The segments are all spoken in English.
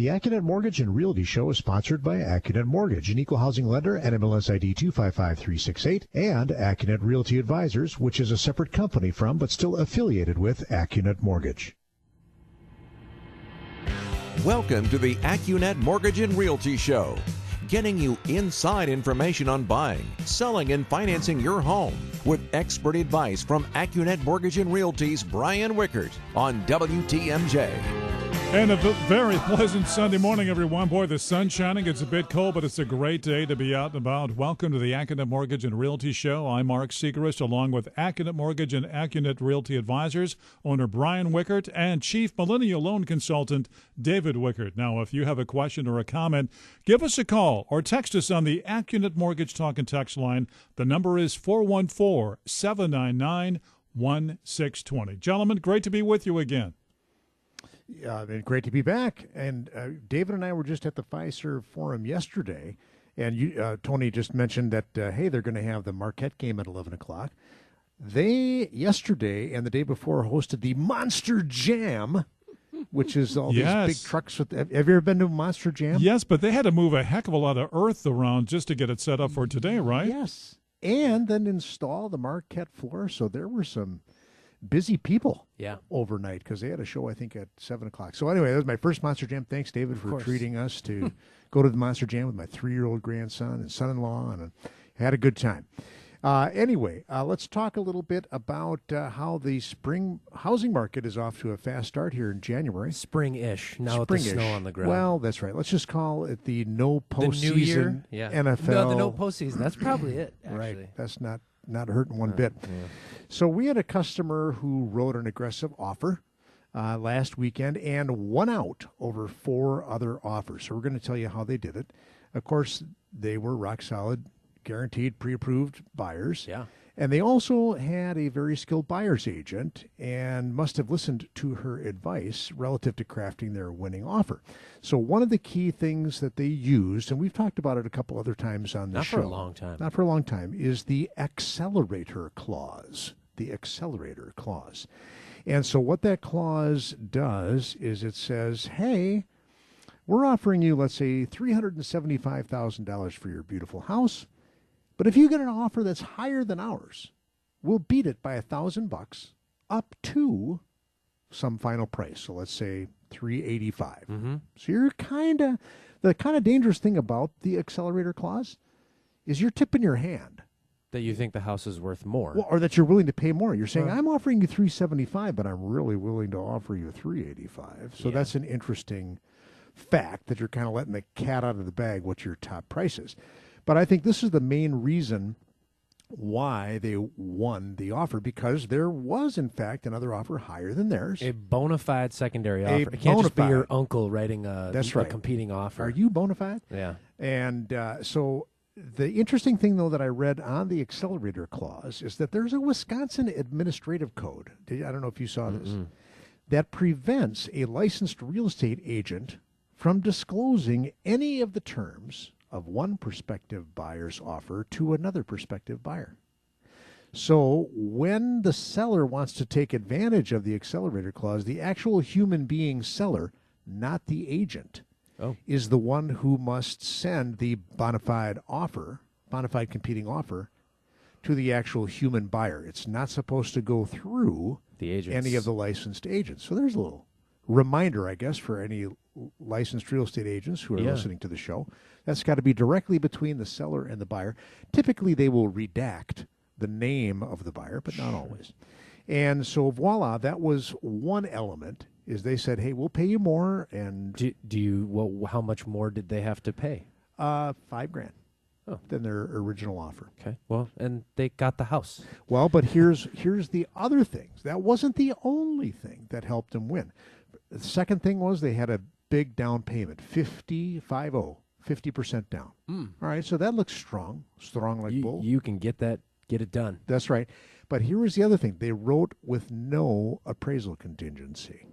The AccuNet Mortgage and Realty Show is sponsored by AccuNet Mortgage, an equal housing lender, NMLS ID 255368, and AccuNet Realty Advisors, which is a separate company from but still affiliated with AccuNet Mortgage. Welcome to the AccuNet Mortgage and Realty Show, getting you inside information on buying, selling, and financing your home with expert advice from AccuNet Mortgage and Realty's Brian Wickert on WTMJ. And a very pleasant Sunday morning, everyone. Boy, the sun's shining. It's a bit cold, but it's a great day to be out and about. Welcome to the AccuNet Mortgage and Realty Show. I'm Mark Segerist, along with AccuNet Mortgage and AccuNet Realty Advisors, owner Brian Wickert, and Chief Millennial Loan Consultant David Wickert. Now, if you have a question or a comment, give us a call or text us on the AccuNet Mortgage Talk and Text line. The number is 414 799 1620. Gentlemen, great to be with you again. And great to be back. And uh, David and I were just at the Fiserv Forum yesterday, and you, uh, Tony just mentioned that uh, hey, they're going to have the Marquette game at eleven o'clock. They yesterday and the day before hosted the Monster Jam. Which is all yes. these big trucks with. Have you ever been to Monster Jam? Yes, but they had to move a heck of a lot of earth around just to get it set up for today, right? Yes, and then install the Marquette floor. So there were some busy people yeah. overnight because they had a show I think at seven o'clock. So anyway, that was my first Monster Jam. Thanks, David, of for course. treating us to go to the Monster Jam with my three-year-old grandson and son-in-law, and uh, had a good time. Uh, anyway, uh, let's talk a little bit about uh, how the spring housing market is off to a fast start here in January. Spring-ish. Now Spring-ish. with the snow on the ground. Well, that's right. Let's just call it the no postseason the new year. Yeah. NFL. No, the no postseason. That's probably it. Actually. Right. That's not not hurting one Uh, bit. yeah. So we had a customer who wrote an aggressive offer uh, last weekend and won out over four other offers. So we're going to tell you how they did it. Of course, they were rock solid, guaranteed, pre-approved buyers. Yeah. And they also had a very skilled buyer's agent and must have listened to her advice relative to crafting their winning offer. So, one of the key things that they used, and we've talked about it a couple other times on the show. Not for a long time. Not for a long time, is the accelerator clause. The accelerator clause. And so, what that clause does is it says, hey, we're offering you, let's say, $375,000 for your beautiful house. But if you get an offer that's higher than ours, we'll beat it by a thousand bucks up to some final price. So let's say 385. Mm-hmm. So you're kind of the kind of dangerous thing about the accelerator clause is you're tipping your hand. That you think the house is worth more. Well, or that you're willing to pay more. You're saying Right. I'm offering you 375, but I'm really willing to offer you 385. So Yeah. that's an interesting fact that you're kind of letting the cat out of the bag what your top price is. But I think this is the main reason why they won the offer because there was in fact another offer higher than theirs. a bona fide secondary A offer. It can't just be your uncle writing a, That's a right. competing offer. Are you bona fide? Yeah. And uh, so the interesting thing, though, that I read on the accelerator clause is that there's a Wisconsin administrative code. I don't know if you saw this. That prevents a licensed real estate agent from disclosing any of the terms of one prospective buyer's offer to another prospective buyer. So when the seller wants to take advantage of the accelerator clause, the actual human being seller, not the agent, Oh. is the one who must send the bona fide offer, bona fide competing offer, to the actual human buyer. It's not supposed to go through The agents. any of the licensed agents. So there's a little reminder, I guess, for any licensed real estate agents who are Yeah. listening to the show. That's got to be directly between the seller and the buyer. Typically, they will redact the name of the buyer, but not always. And so, voila, that was one element. Is they said, "Hey, we'll pay you more," and Do, do you? Well, how much more did they have to pay? uh, five grand Oh. than their original offer. Okay. Well, and they got the house. Well, but here's here's the other things. That wasn't the only thing that helped them win. The second thing was they had a big down payment, 50 50 percent down. Hmm. All right, so that looks strong, strong like you, bull. you can get that. Get it done. That's right. But here was the other thing: they wrote with no appraisal contingency.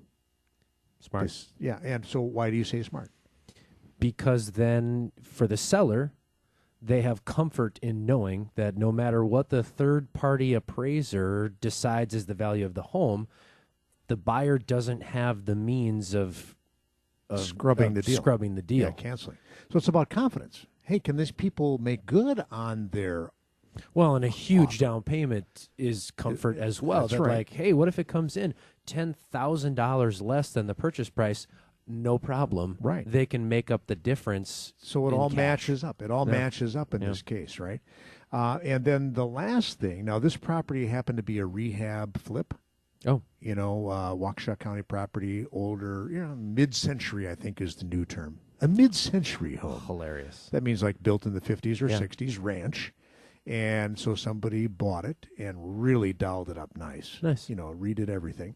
Smart. This- yeah, and so why do you say smart? because then for the seller, they have comfort in knowing that no matter what the third party appraiser decides is the value of the home, the buyer doesn't have the means of of Scrubbing of the deal. Scrubbing the deal. Yeah, canceling. So it's about confidence. Hey, can these people make good on their Well, and a huge down payment is comfort as well. That's that right. like, hey, what if it comes in ten thousand dollars less than the purchase price? No problem. Right. They can make up the difference. So it all cash. matches up. It all Yeah. matches up in Yeah. this case, right? Uh, and then the last thing. Now, this property happened to be a rehab flip. Oh, You know, uh, Waukesha County property, older, you know, mid-century. I think is the new term. A mid-century home. hilarious. That means like built in the 50s or Yeah. 60s ranch. And so somebody bought it and really dolled it up nice. Nice. You know, redid everything.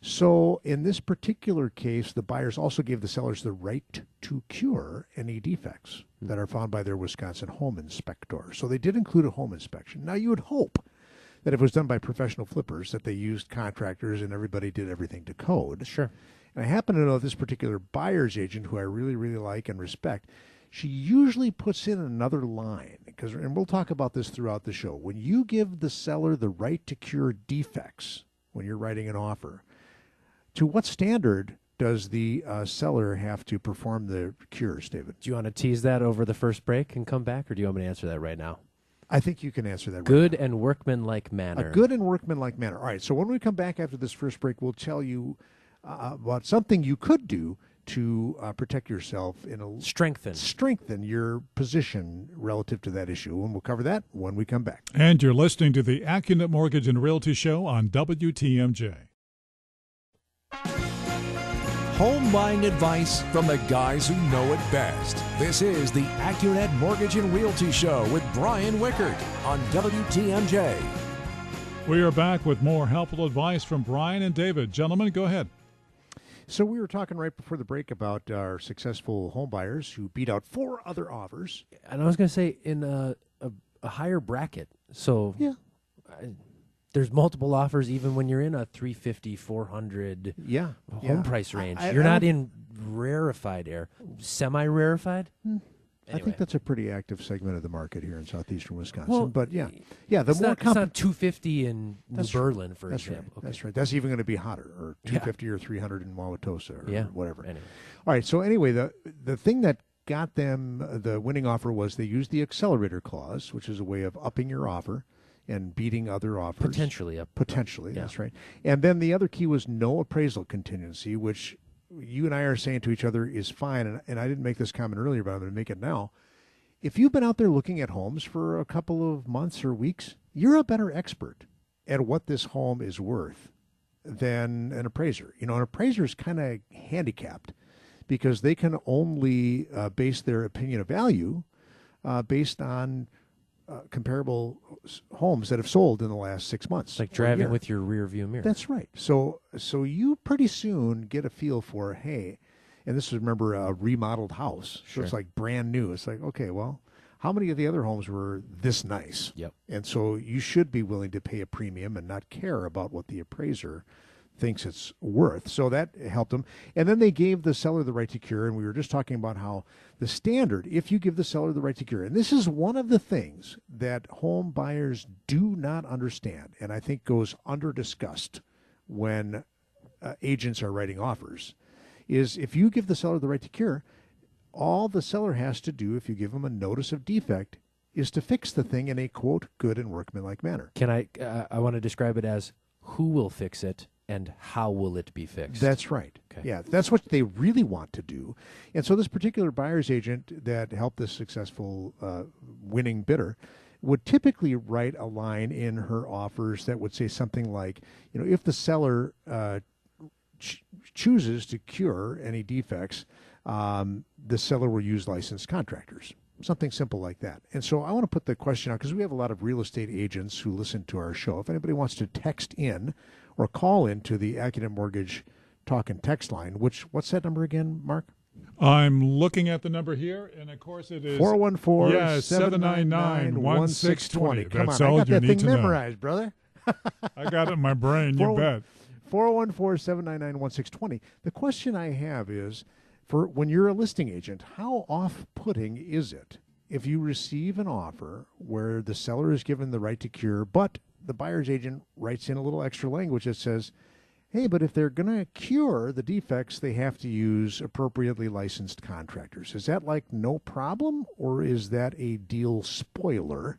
So in this particular case, the buyers also gave the sellers the right to cure any defects that are found by their Wisconsin home inspector. So they did include a home inspection. Now you would hope that if it was done by professional flippers, that they used contractors and everybody did everything to code. Sure. And I happen to know this particular buyer's agent, who I really, really like and respect. She usually puts in another line because, and we'll talk about this throughout the show. When you give the seller the right to cure defects when you're writing an offer, to what standard does the uh, seller have to perform the cures, David? Do you want to tease that over the first break and come back, or do you want me to answer that right now? I think you can answer that. right Good and workmanlike manner. A good and workmanlike manner. All right. So when we come back after this first break, we'll tell you uh, about something you could do to uh, protect yourself in a strengthen. strengthen your position relative to that issue. And we'll cover that when we come back. And you're listening to the AccuNet Mortgage and Realty Show on WTMJ. Home buying advice from the guys who know it best. This is the AccuNet Mortgage and Realty Show with Brian Wickert on WTMJ. We are back with more helpful advice from Brian and David. Gentlemen, go ahead. So we were talking right before the break about our successful home buyers who beat out four other offers. And I was going to say in a, a, a higher bracket. So Yeah. I, there's multiple offers even when you're in a 350, 400 Yeah. home yeah. price range. I- I- you're I not in rarefied air. Semi rarefied? I think that's a pretty active segment of the market here in southeastern Wisconsin. Well, but yeah, yeah, the it's more not, it's comp- not 250 in New That's right. Berlin, for that's example. right. That's right. That's even going to be hotter, or Yeah. 250 or 300 in Wauwatosa, or Yeah. whatever. Anyway. All right. So anyway, the the thing that got them uh, the winning offer was they used the accelerator clause, which is a way of upping your offer and beating other offers. Potentially up. Potentially, Yeah. that's right. And then the other key was no appraisal contingency, which you and I are saying to each other is fine. And, and I didn't make this comment earlier, but I'm going to make it now. If you've been out there looking at homes for a couple of months or weeks, you're a better expert at what this home is worth than an appraiser. You know, an appraiser is kind of handicapped because they can only uh, base their opinion of value uh, based on uh, comparable s- homes that have sold in the last six months. It's like driving with your rear view mirror. That's right. So so you pretty soon get a feel for hey, and this is remember a remodeled house, so it's like brand new. It's like okay, well, how many of the other homes were this nice? Yep. And so you should be willing to pay a premium and not care about what the appraiser thinks it's worth. So that helped them. And then they gave the seller the right to cure. And we were just talking about how the standard, if you give the seller the right to cure, and this is one of the things that home buyers do not understand, and I think goes under discussed when uh, agents are writing offers, is if you give the seller the right to cure, all the seller has to do, if you give them a notice of defect, is to fix the thing in a quote good and workmanlike manner. Can I? Uh, I want to describe it as who will fix it and how will it be fixed. That's right. Okay. Yeah, that's what they really want to do. And so this particular buyer's agent that helped this successful uh, winning bidder would typically write a line in her offers that would say something like, you know, if the seller uh, ch- chooses to cure any defects, um, the seller will use licensed contractors. Something simple like that. And so I want to put the question out because we have a lot of real estate agents who listen to our show. If anybody wants to text in or call in to the AccuNet Mortgage talk and text line, which what's that number again, Mark? I'm looking at the number here, and of course it is 414 Yeah, 799 1620. Come That's on, all I got you that need thing to know. memorized, brother. I got it in my brain. You bet. 414 799 1620. The question I have is for when you're a listing agent, how off putting is it if you receive an offer where the seller is given the right to cure, but the buyer's agent writes in a little extra language that says, hey, but if they're going to cure the defects, they have to use appropriately licensed contractors. Is that like no problem, or is that a deal spoiler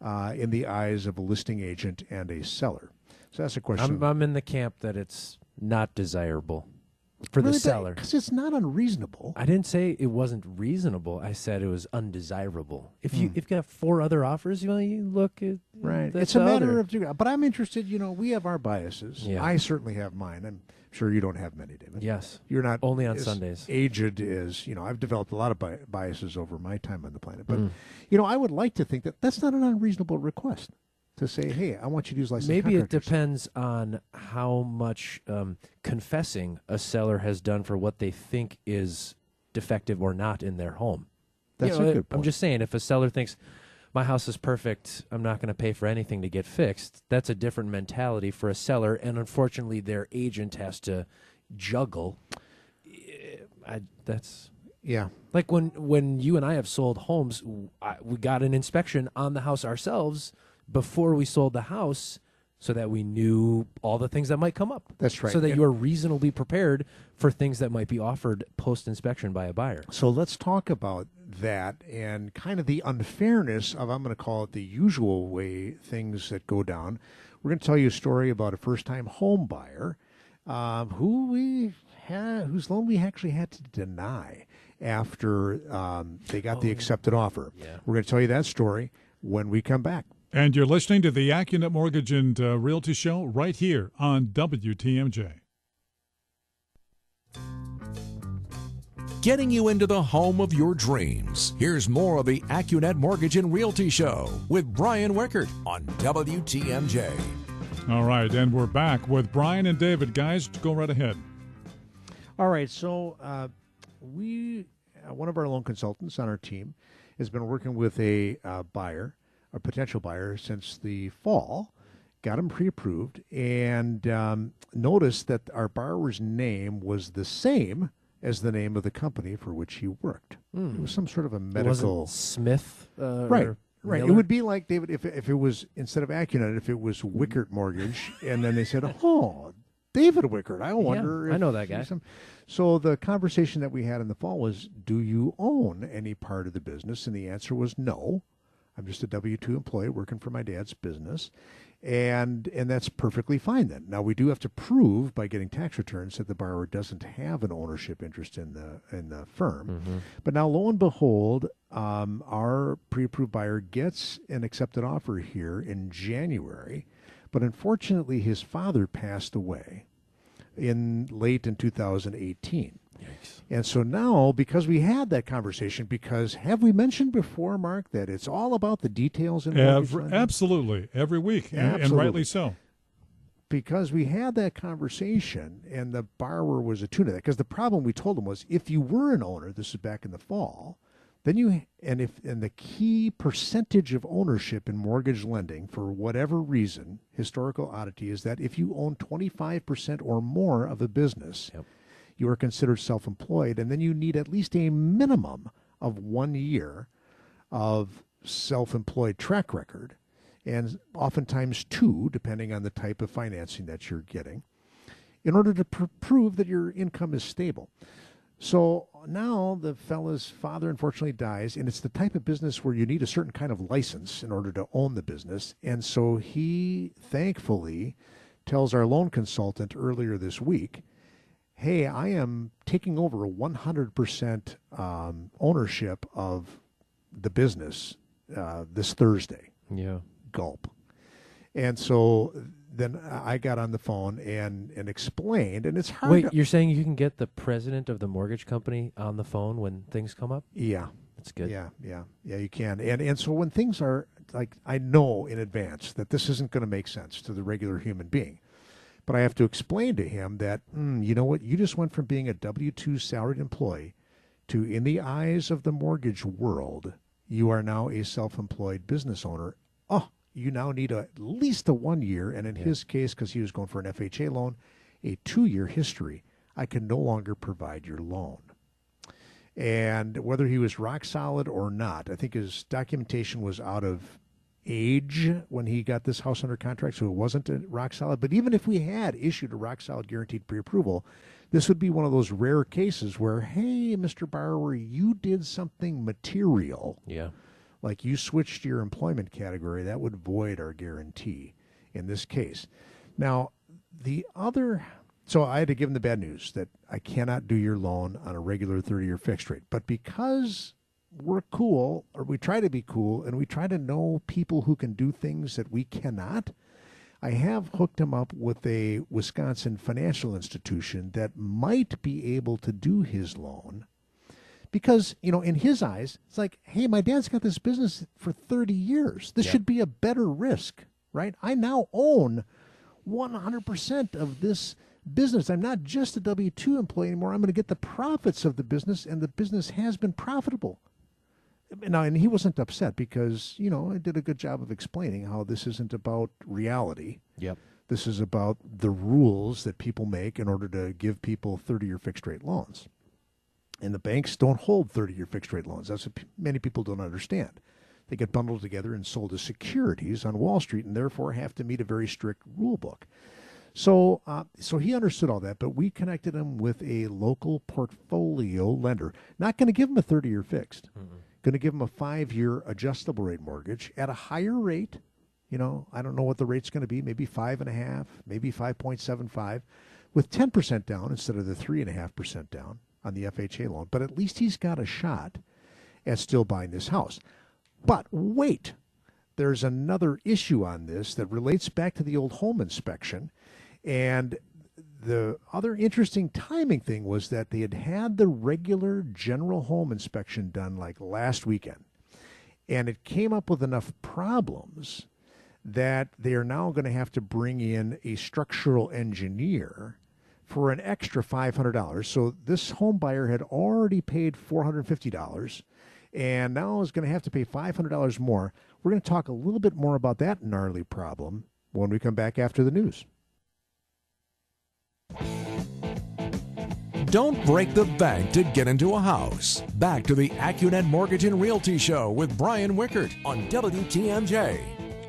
uh, in the eyes of a listing agent and a seller? So that's a question. I'm, I'm in the camp that it's not desirable for the seller. Because it's not unreasonable. I didn't say it wasn't reasonable. I said it was undesirable. If you Hmm. if you have four other offers, you, know, you look at Right. It's a matter other. of, but I'm interested. You know, we have our biases. Yeah. I certainly have mine. I'm sure you don't have many, David. yes, You're not only on Sundays. Aged is, you know, I've developed a lot of bi- biases over my time on the planet. But Mm. you know, I would like to think that that's not an unreasonable request to say, "Hey, I want you to use licensed Maybe it depends on how much um, confessing a seller has done for what they think is defective or not in their home. You That's know, a good point. I'm just saying, if a seller thinks my house is perfect, I'm not going to pay for anything to get fixed. That's a different mentality for a seller, and unfortunately, their agent has to juggle. I, that's yeah. like when when you and I have sold homes, I, we got an inspection on the house ourselves before we sold the house, so that we knew all the things that might come up. That's right. So that you are reasonably prepared for things that might be offered post inspection by a buyer. So let's talk about that and kind of the unfairness of, I'm going to call it the usual way things that go down. We're going to tell you a story about a first time home buyer um, who we had, whose loan we actually had to deny after um, they got the accepted offer. Yeah. We're going to tell you that story when we come back. And you're listening to the AccuNet Mortgage and uh, Realty Show right here on WTMJ. Getting you into the home of your dreams. Here's more of the AccuNet Mortgage and Realty Show with Brian Wickert on WTMJ. All right, and we're back with Brian and David. Guys, go right ahead. All right, so uh, we, uh, one of our loan consultants on our team, has been working with a uh, buyer, a potential buyer, since the fall. Got him pre-approved, and um, noticed that our borrower's name was the same as the name of the company for which he worked. It was some sort of a medical. Smith, uh, Right, right. It would be like David if if it was instead of Accunet, if it was Wickert Mortgage, and then they said, "Oh, David Wickert." I wonder. I if know that guy. some- So the conversation that we had in the fall was, "Do you own any part of the business?" And the answer was no. I'm just a W two employee working for my dad's business, and and that's perfectly fine. Then now we do have to prove by getting tax returns that the borrower doesn't have an ownership interest in the in the firm. But now, lo and behold, um, our pre-approved buyer gets an accepted offer here in January, but unfortunately, his father passed away in late in 2018. And so now, because we had that conversation, because have we mentioned before, Mark, that it's all about the details in mortgage Every, absolutely, every week, and- and rightly so. because we had that conversation and the borrower was attuned to that. Because the problem we told them was if you were an owner, this is back in the fall, then you and if and the key percentage of ownership in mortgage lending for whatever reason, historical oddity is that if you own 25% or more of a business, Yep. You are considered self-employed and then you need at least a minimum of 1 year of self-employed track record and oftentimes two depending on the type of financing that you're getting in order to pr- prove that your income is stable. So now the fella's father unfortunately dies and it's the type of business where you need a certain kind of license in order to own the business and so he thankfully tells our loan consultant earlier this week hey i am taking over 100% um, ownership of the business uh, this thursday Yeah. gulp. And so then I got on the phone and and explained, and it's hard. Wait, you're saying you can get the president of the mortgage company on the phone when things come up? yeah, That's good. yeah, yeah, yeah. You can, and and so when things are like, I know in advance that this isn't going to make sense to the regular human being, but I have to explain to him that mm, you know what, you just went from being a W two salaried employee to, in the eyes of the mortgage world, you are now a self employed business owner. Oh, you now need a, at least a one year, and in his case, because he was going for an FHA loan, a two year history. I can no longer provide your loan. And whether he was rock solid or not, I think his documentation was out of age when he got this house under contract, so it wasn't a rock solid. But even if we had issued a rock solid guaranteed pre approval, this would be one of those rare cases where, hey, Mr. Borrower, you did something material. Yeah. Like you switched your employment category, that would void our guarantee in this case. Now, the other, so I had to give him the bad news that I cannot do your loan on a regular 30 year fixed rate. But because we're cool, or we try to be cool, and we try to know people who can do things that we cannot, I have hooked him up with a Wisconsin financial institution that might be able to do his loan. Because, you know, in his eyes, it's like, hey, my dad's got this business for 30 years. This Yeah. should be a better risk, right? I now own 100% of this business. I'm not just a W 2 employee anymore. I'm going to get the profits of the business, and the business has been profitable. Now, and he wasn't upset because, you know, I did a good job of explaining how this isn't about reality. Yep. This is about the rules that people make in order to give people 30 year fixed rate loans. And the banks don't hold 30 year fixed rate loans. That's what p- many people don't understand. They get bundled together and sold as securities on Wall Street and therefore have to meet a very strict rule book. So, uh, so he understood all that, but we connected him with a local portfolio lender. Not going to give him a 30 year fixed, going to give him a five year adjustable rate mortgage at a higher rate. You know, I don't know what the rate's going to be, maybe five and a half, maybe 5.75, with 10% down instead of the 3.5% down on the FHA loan. But at least he's got a shot at still buying this house. But wait, there's another issue on this that relates back to the old home inspection. And the other interesting timing thing was that they had had the regular general home inspection done like last weekend. And it came up with enough problems that they are now going to have to bring in a structural engineer for an extra $500. So this home buyer had already paid $450 and now is going to have to pay $500 more. We're going to talk a little bit more about that gnarly problem when we come back after the news. Don't break the bank to get into a house. Back to the AccuNet Mortgage and Realty Show with Brian Wickert on WTMJ.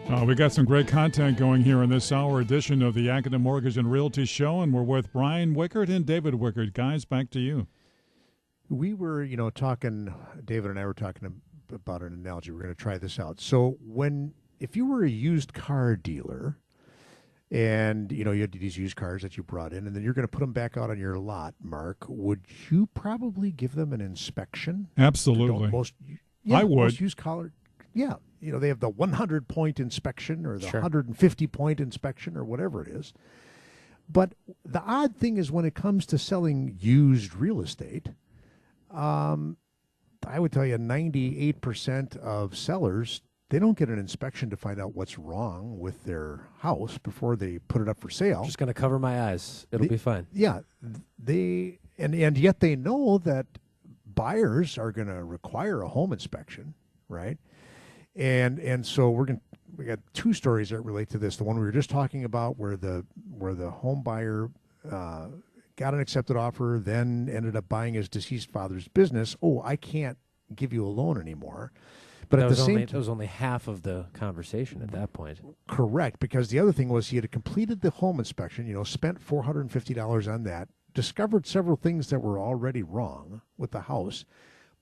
Uh, we got some great content going here in this hour edition of the AccuNet Mortgage and Realty Show, and we're with Brian Wickert and David Wickert. Guys, back to you. We were, you know, talking, David and I were talking about an analogy. We're going to try this out. So, when, if you were a used car dealer and, you know, you had these used cars that you brought in and then you're going to put them back out on your lot, Mark, would you probably give them an inspection? Absolutely. Most, yeah, I would. Most used car, yeah. You know, they have the 100 point inspection or the Sure. 150 point inspection or whatever it is. But the odd thing is when it comes to selling used real estate, um, I would tell you 98% of sellers, they don't get an inspection to find out what's wrong with their house before they put it up for sale. Just going to cover my eyes. It'll The- be fine. yeah, they and and yet they know that buyers are going to require a home inspection, right? And and so we're going to we got two stories that relate to this. The one we were just talking about, where the where the home buyer uh, got an accepted offer, then ended up buying his deceased father's business. Oh, I can't give you a loan anymore. But that at the was same only, that was only half of the conversation at that point. Correct, because the other thing was he had completed the home inspection, you know, spent $450 on that, discovered several things that were already wrong with the house.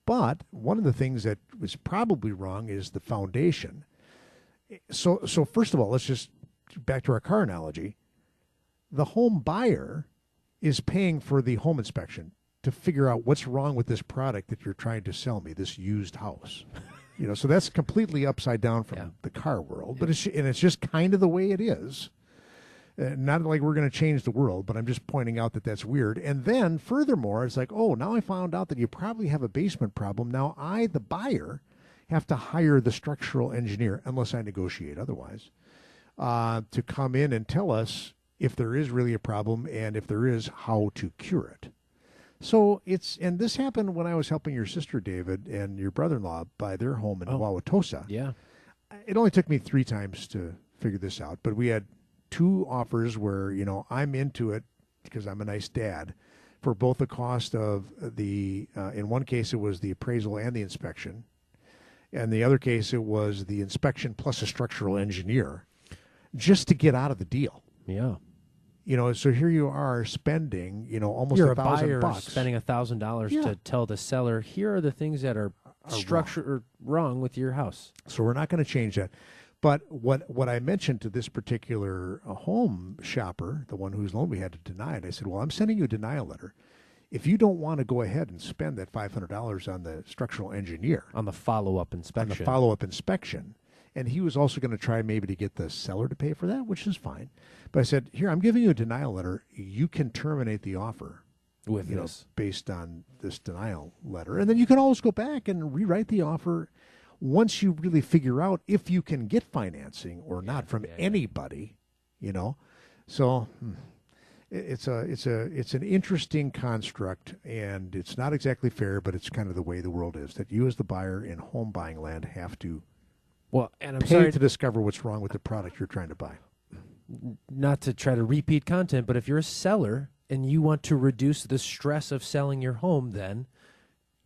But one of the things that was probably wrong is the foundation. So so first of all, let's just back to our car analogy. The home buyer is paying for the home inspection to figure out what's wrong with this product that you're trying to sell me, this used house. You know, so that's completely upside down from Yeah. the car world, but it's and it's just kind of the way it is. Uh, not like we're going to change the world, but I'm just pointing out that that's weird. And then, furthermore, it's like, oh, now I found out that you probably have a basement problem. Now I, the buyer, have to hire the structural engineer, unless I negotiate otherwise, uh, to come in and tell us if there is really a problem and if there is, how to cure it. So it's and this happened when I was helping your sister David and your brother-in-law buy their home in Oh. Wauwatosa Yeah. it only took me three times to figure this out, but we had two offers where you know I'm into it because I'm a nice dad for both the cost of the uh, in one case it was the appraisal and the inspection, And the other case, it was the inspection plus a structural engineer just to get out of the deal. Yeah. You know, so here you are spending, you know, almost You're a thousand buyer bucks. spending a thousand dollars to tell the seller, here are the things that are, structured or wrong with your house. So we're not going to change that. But what what I mentioned to this particular uh, home shopper, the one whose loan we had to deny it, I said, "Well, I'm sending you a denial letter. If you don't want to go ahead and spend that five hundred dollars on the structural engineer On the follow up inspection, on the follow up inspection, and he was also going to try maybe to get the seller to pay for that, which is fine. But I said, here, I'm giving you a denial letter. You can terminate the offer." with you know, based on this denial letter. And then you can always go back and rewrite the offer once you really figure out if you can get financing or not from yeah, yeah. anybody, you know. So hmm, it's a it's a it's an interesting construct and it's not exactly fair, but it's kind of the way the world is that you as the buyer in home buying land have to Well, and I'm pay sorry to discover what's wrong with the product you're trying to buy. Not to try to repeat content, but if you're a seller and you want to reduce the stress of selling your home, then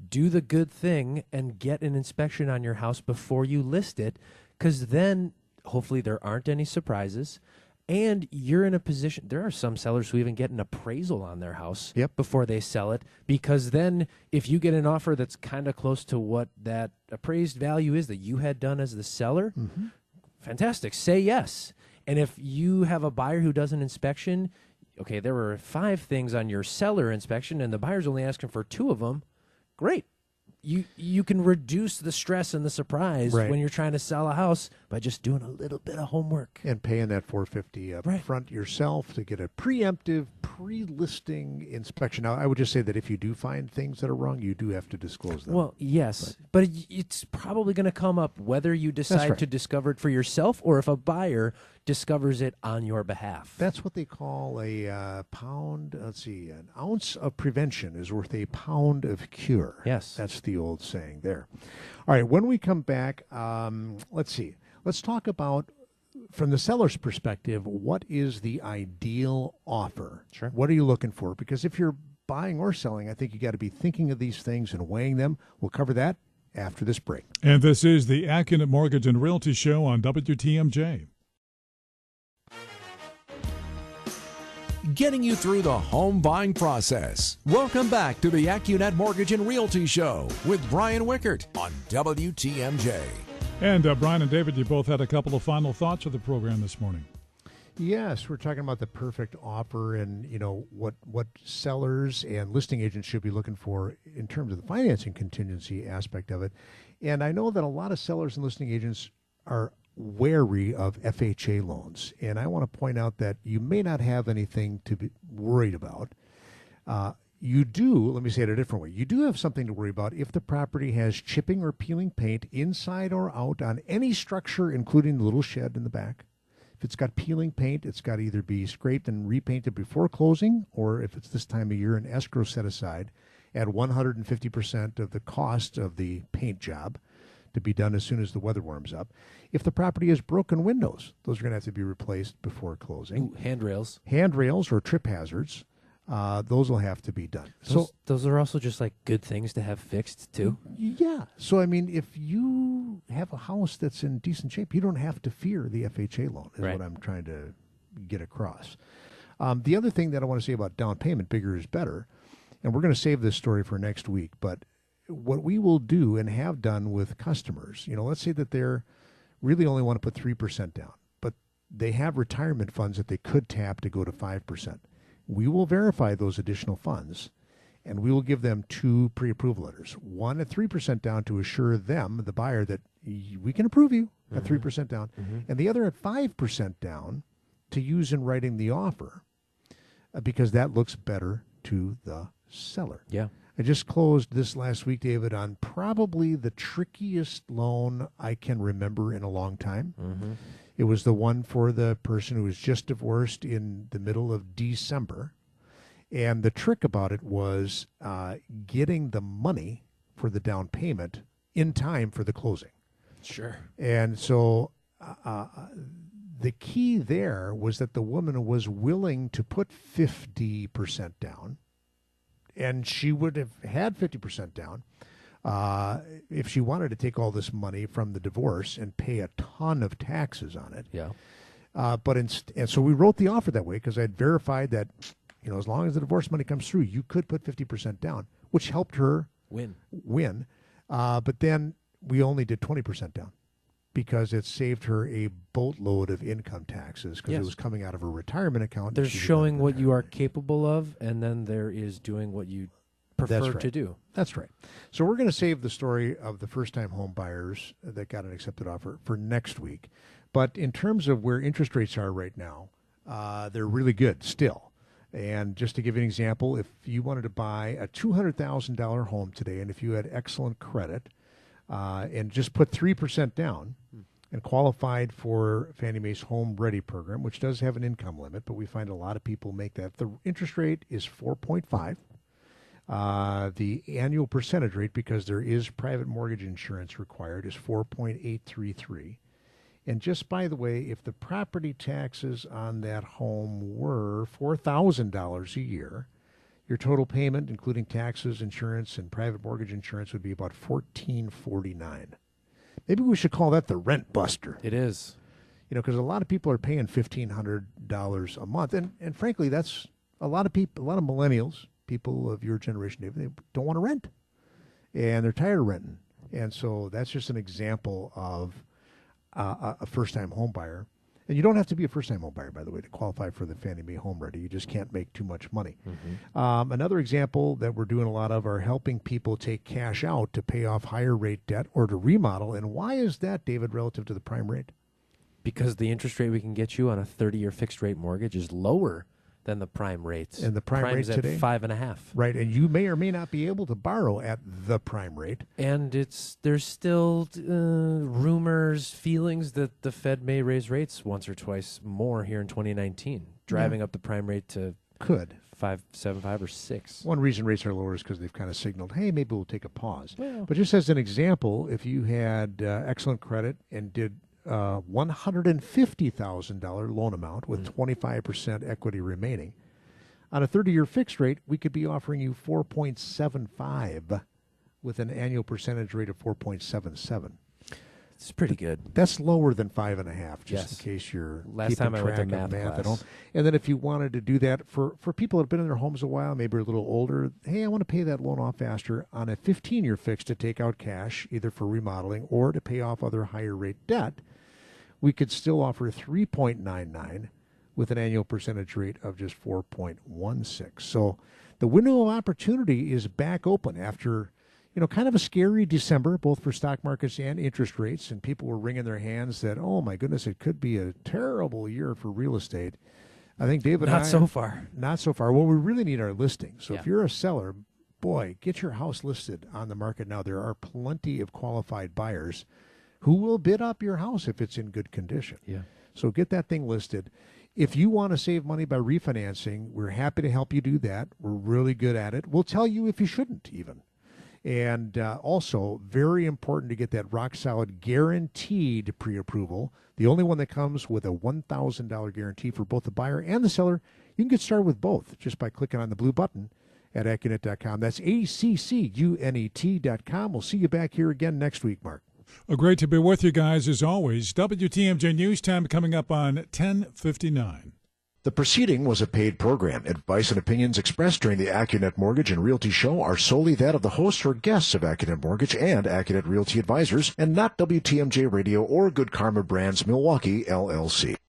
do the good thing and get an inspection on your house before you list it, because then hopefully there aren't any surprises. And you're in a position. There are some sellers who even get an appraisal on their house Yep. before they sell it, because then if you get an offer that's kind of close to what that appraised value is that you had done as the seller, mm-hmm. fantastic. Say yes. And if you have a buyer who does an inspection, okay, there were five things on your seller inspection, and the buyer's only asking for two of them. Great. You you can reduce the stress and the surprise Right. when you're trying to sell a house by just doing a little bit of homework. and paying that 450 up Right. front yourself to get a preemptive pre-listing inspection now i would just say that if you do find things that are wrong you do have to disclose them Well, yes, but, it- it's probably going to come up whether you decide right. to discover it for yourself or if a buyer discovers it on your behalf. that's what they call a uh, pound let's see an ounce of prevention is worth a pound of cure Yes. that's the old saying there all right when we come back um, let's see let's talk about from the seller's perspective, what is the ideal offer? Sure. What are you looking for? Because if you're buying or selling, I think you got to be thinking of these things and weighing them. We'll cover that after this break. And this is the Accunet Mortgage and Realty Show on WTMJ. Getting you through the home buying process. Welcome back to the AccuNet Mortgage and Realty Show with Brian Wickert on WTMJ. And uh, Brian and David, you both had a couple of final thoughts of the program this morning. Yes, we're talking about the perfect offer and you know what what sellers and listing agents should be looking for in terms of the financing contingency aspect of it. And I know that a lot of sellers and listing agents are wary of FHA loans, and I want to point out that you may not have anything to be worried about. Uh, you do, let me say it a different way. You do have something to worry about if the property has chipping or peeling paint inside or out on any structure, including the little shed in the back. If it's got peeling paint, it's got to either be scraped and repainted before closing, or if it's this time of year, an escrow set aside at 150% of the cost of the paint job to be done as soon as the weather warms up. If the property has broken windows, those are going to have to be replaced before closing. Ooh, handrails. Handrails or trip hazards, uh, those will have to be done. Those, So those are also just like good things to have fixed too. Yeah. So I mean, if you have a house that's in decent shape, you don't have to fear the FHA loan. Is Right. what I'm trying to get across. Um, the other thing that I want to say about down payment, bigger is better, and we're going to save this story for next week. But what we will do and have done with customers, you know, let's say that they're really only want to put three percent down, but they have retirement funds that they could tap to go to five percent. We will verify those additional funds and we will give them two pre-approval letters. One at three percent down to assure them, the buyer, that we can approve you at three percent down, and the other at five percent down to use in writing the offer, uh, because that looks better to the seller. Yeah. I just closed this last week, David, on probably the trickiest loan I can remember in a long time. It was the one for the person who was just divorced in the middle of December. And the trick about it was uh, getting the money for the down payment in time for the closing. Sure. And so uh, uh, the key there was that the woman was willing to put 50% down, and she would have had 50% down. Uh, if she wanted to take all this money from the divorce and pay a ton of taxes on it, Yeah. uh, but inst- and so we wrote the offer that way because I had verified that, you know, as long as the divorce money comes through, you could put fifty percent down, which helped her Win. win. Uh, but then we only did twenty percent down because it saved her a boatload of income taxes because Yes. it was coming out of her retirement account. and There's she did not showing what you are capable of, and then there is doing what you prefer That's right. to do. That's right. So we're going to save the story of the first-time home buyers that got an accepted offer for next week. But in terms of where interest rates are right now, uh, they're really good still. And just to give an example, if you wanted to buy a two hundred thousand dollar home today, and if you had excellent credit, uh, and just put three percent down, and qualified for Fannie Mae's Home Ready program, which does have an income limit, but we find a lot of people make that. The interest rate is four point five. Uh, the annual percentage rate, because there is private mortgage insurance required, is 4.833. And just by the way, if the property taxes on that home were $4,000 a year, your total payment, including taxes, insurance, and private mortgage insurance, would be about $14.49. Maybe we should call that the rent buster It is. you know, because a lot of people are paying fifteen hundred dollars a month, and and frankly, that's a lot of people, a lot of millennials, people of your generation, David, they don't want to rent, and they're tired of renting, and so that's just an example of uh, a- a first-time home buyer. And you don't have to be a first-time home buyer, by the way, to qualify for the Fannie Mae Home Ready. You just can't make too much money. Um, another example that we're doing a lot of are helping people take cash out to pay off higher rate debt or to remodel. And why is that, David, relative to the prime rate? Because the interest rate we can get you on a 30 year fixed rate mortgage is lower than the prime rates. And the prime Prime's rate at today? five and a half. Right, and you may or may not be able to borrow at the prime rate. And it's there's still uh, rumors, feelings that the Fed may raise rates once or twice more here in 2019, driving up the prime rate to Could. five, seven, five, or six. One reason rates are lower is because they've kind of signaled, hey, maybe we'll take a pause. Well- But just as an example, if you had uh, excellent credit and did uh, $150,000 loan amount with 25% equity remaining, on a 30 year fixed rate, we could be offering you 4.75 with an annual percentage rate of 4.77. It's pretty good. That's lower than five and a half, just Yes. in case you're Last keeping time I went to track of math at home. And then if you wanted to do that for for people that have been in their homes a while, maybe a little older, hey, I want to pay that loan off faster on a 15 year fix to take out cash either for remodeling or to pay off other higher rate debt. We could still offer 3.99 with an annual percentage rate of just 4.16. So the window of opportunity is back open after you know, kind of a scary December, both for stock markets and interest rates, and people were wringing their hands that, oh my goodness, it could be a terrible year for real estate. I think David, and Not I- so far. not so far. Well, we really need our listings. So if you're a seller, boy, get your house listed on the market now. There are plenty of qualified buyers who will bid up your house if it's in good condition. Yeah. So get that thing listed. If you want to save money by refinancing, we're happy to help you do that. We're really good at it. We'll tell you if you shouldn't even. And uh, also, very important to get that rock solid guaranteed pre approval. The only one that comes with a $1,000 guarantee for both the buyer and the seller. You can get started with both just by clicking on the blue button at Accunet.com. That's A C C U N E T.com. We'll see you back here again next week, Mark. Well, great to be with you guys as always. WTMJ News Time coming up on 1059. The proceeding was a paid program. Advice and opinions expressed during the AccuNet Mortgage and Realty Show are solely that of the hosts or guests of AccuNet Mortgage and AccuNet Realty Advisors, and not WTMJ Radio or Good Karma Brands Milwaukee, LLC.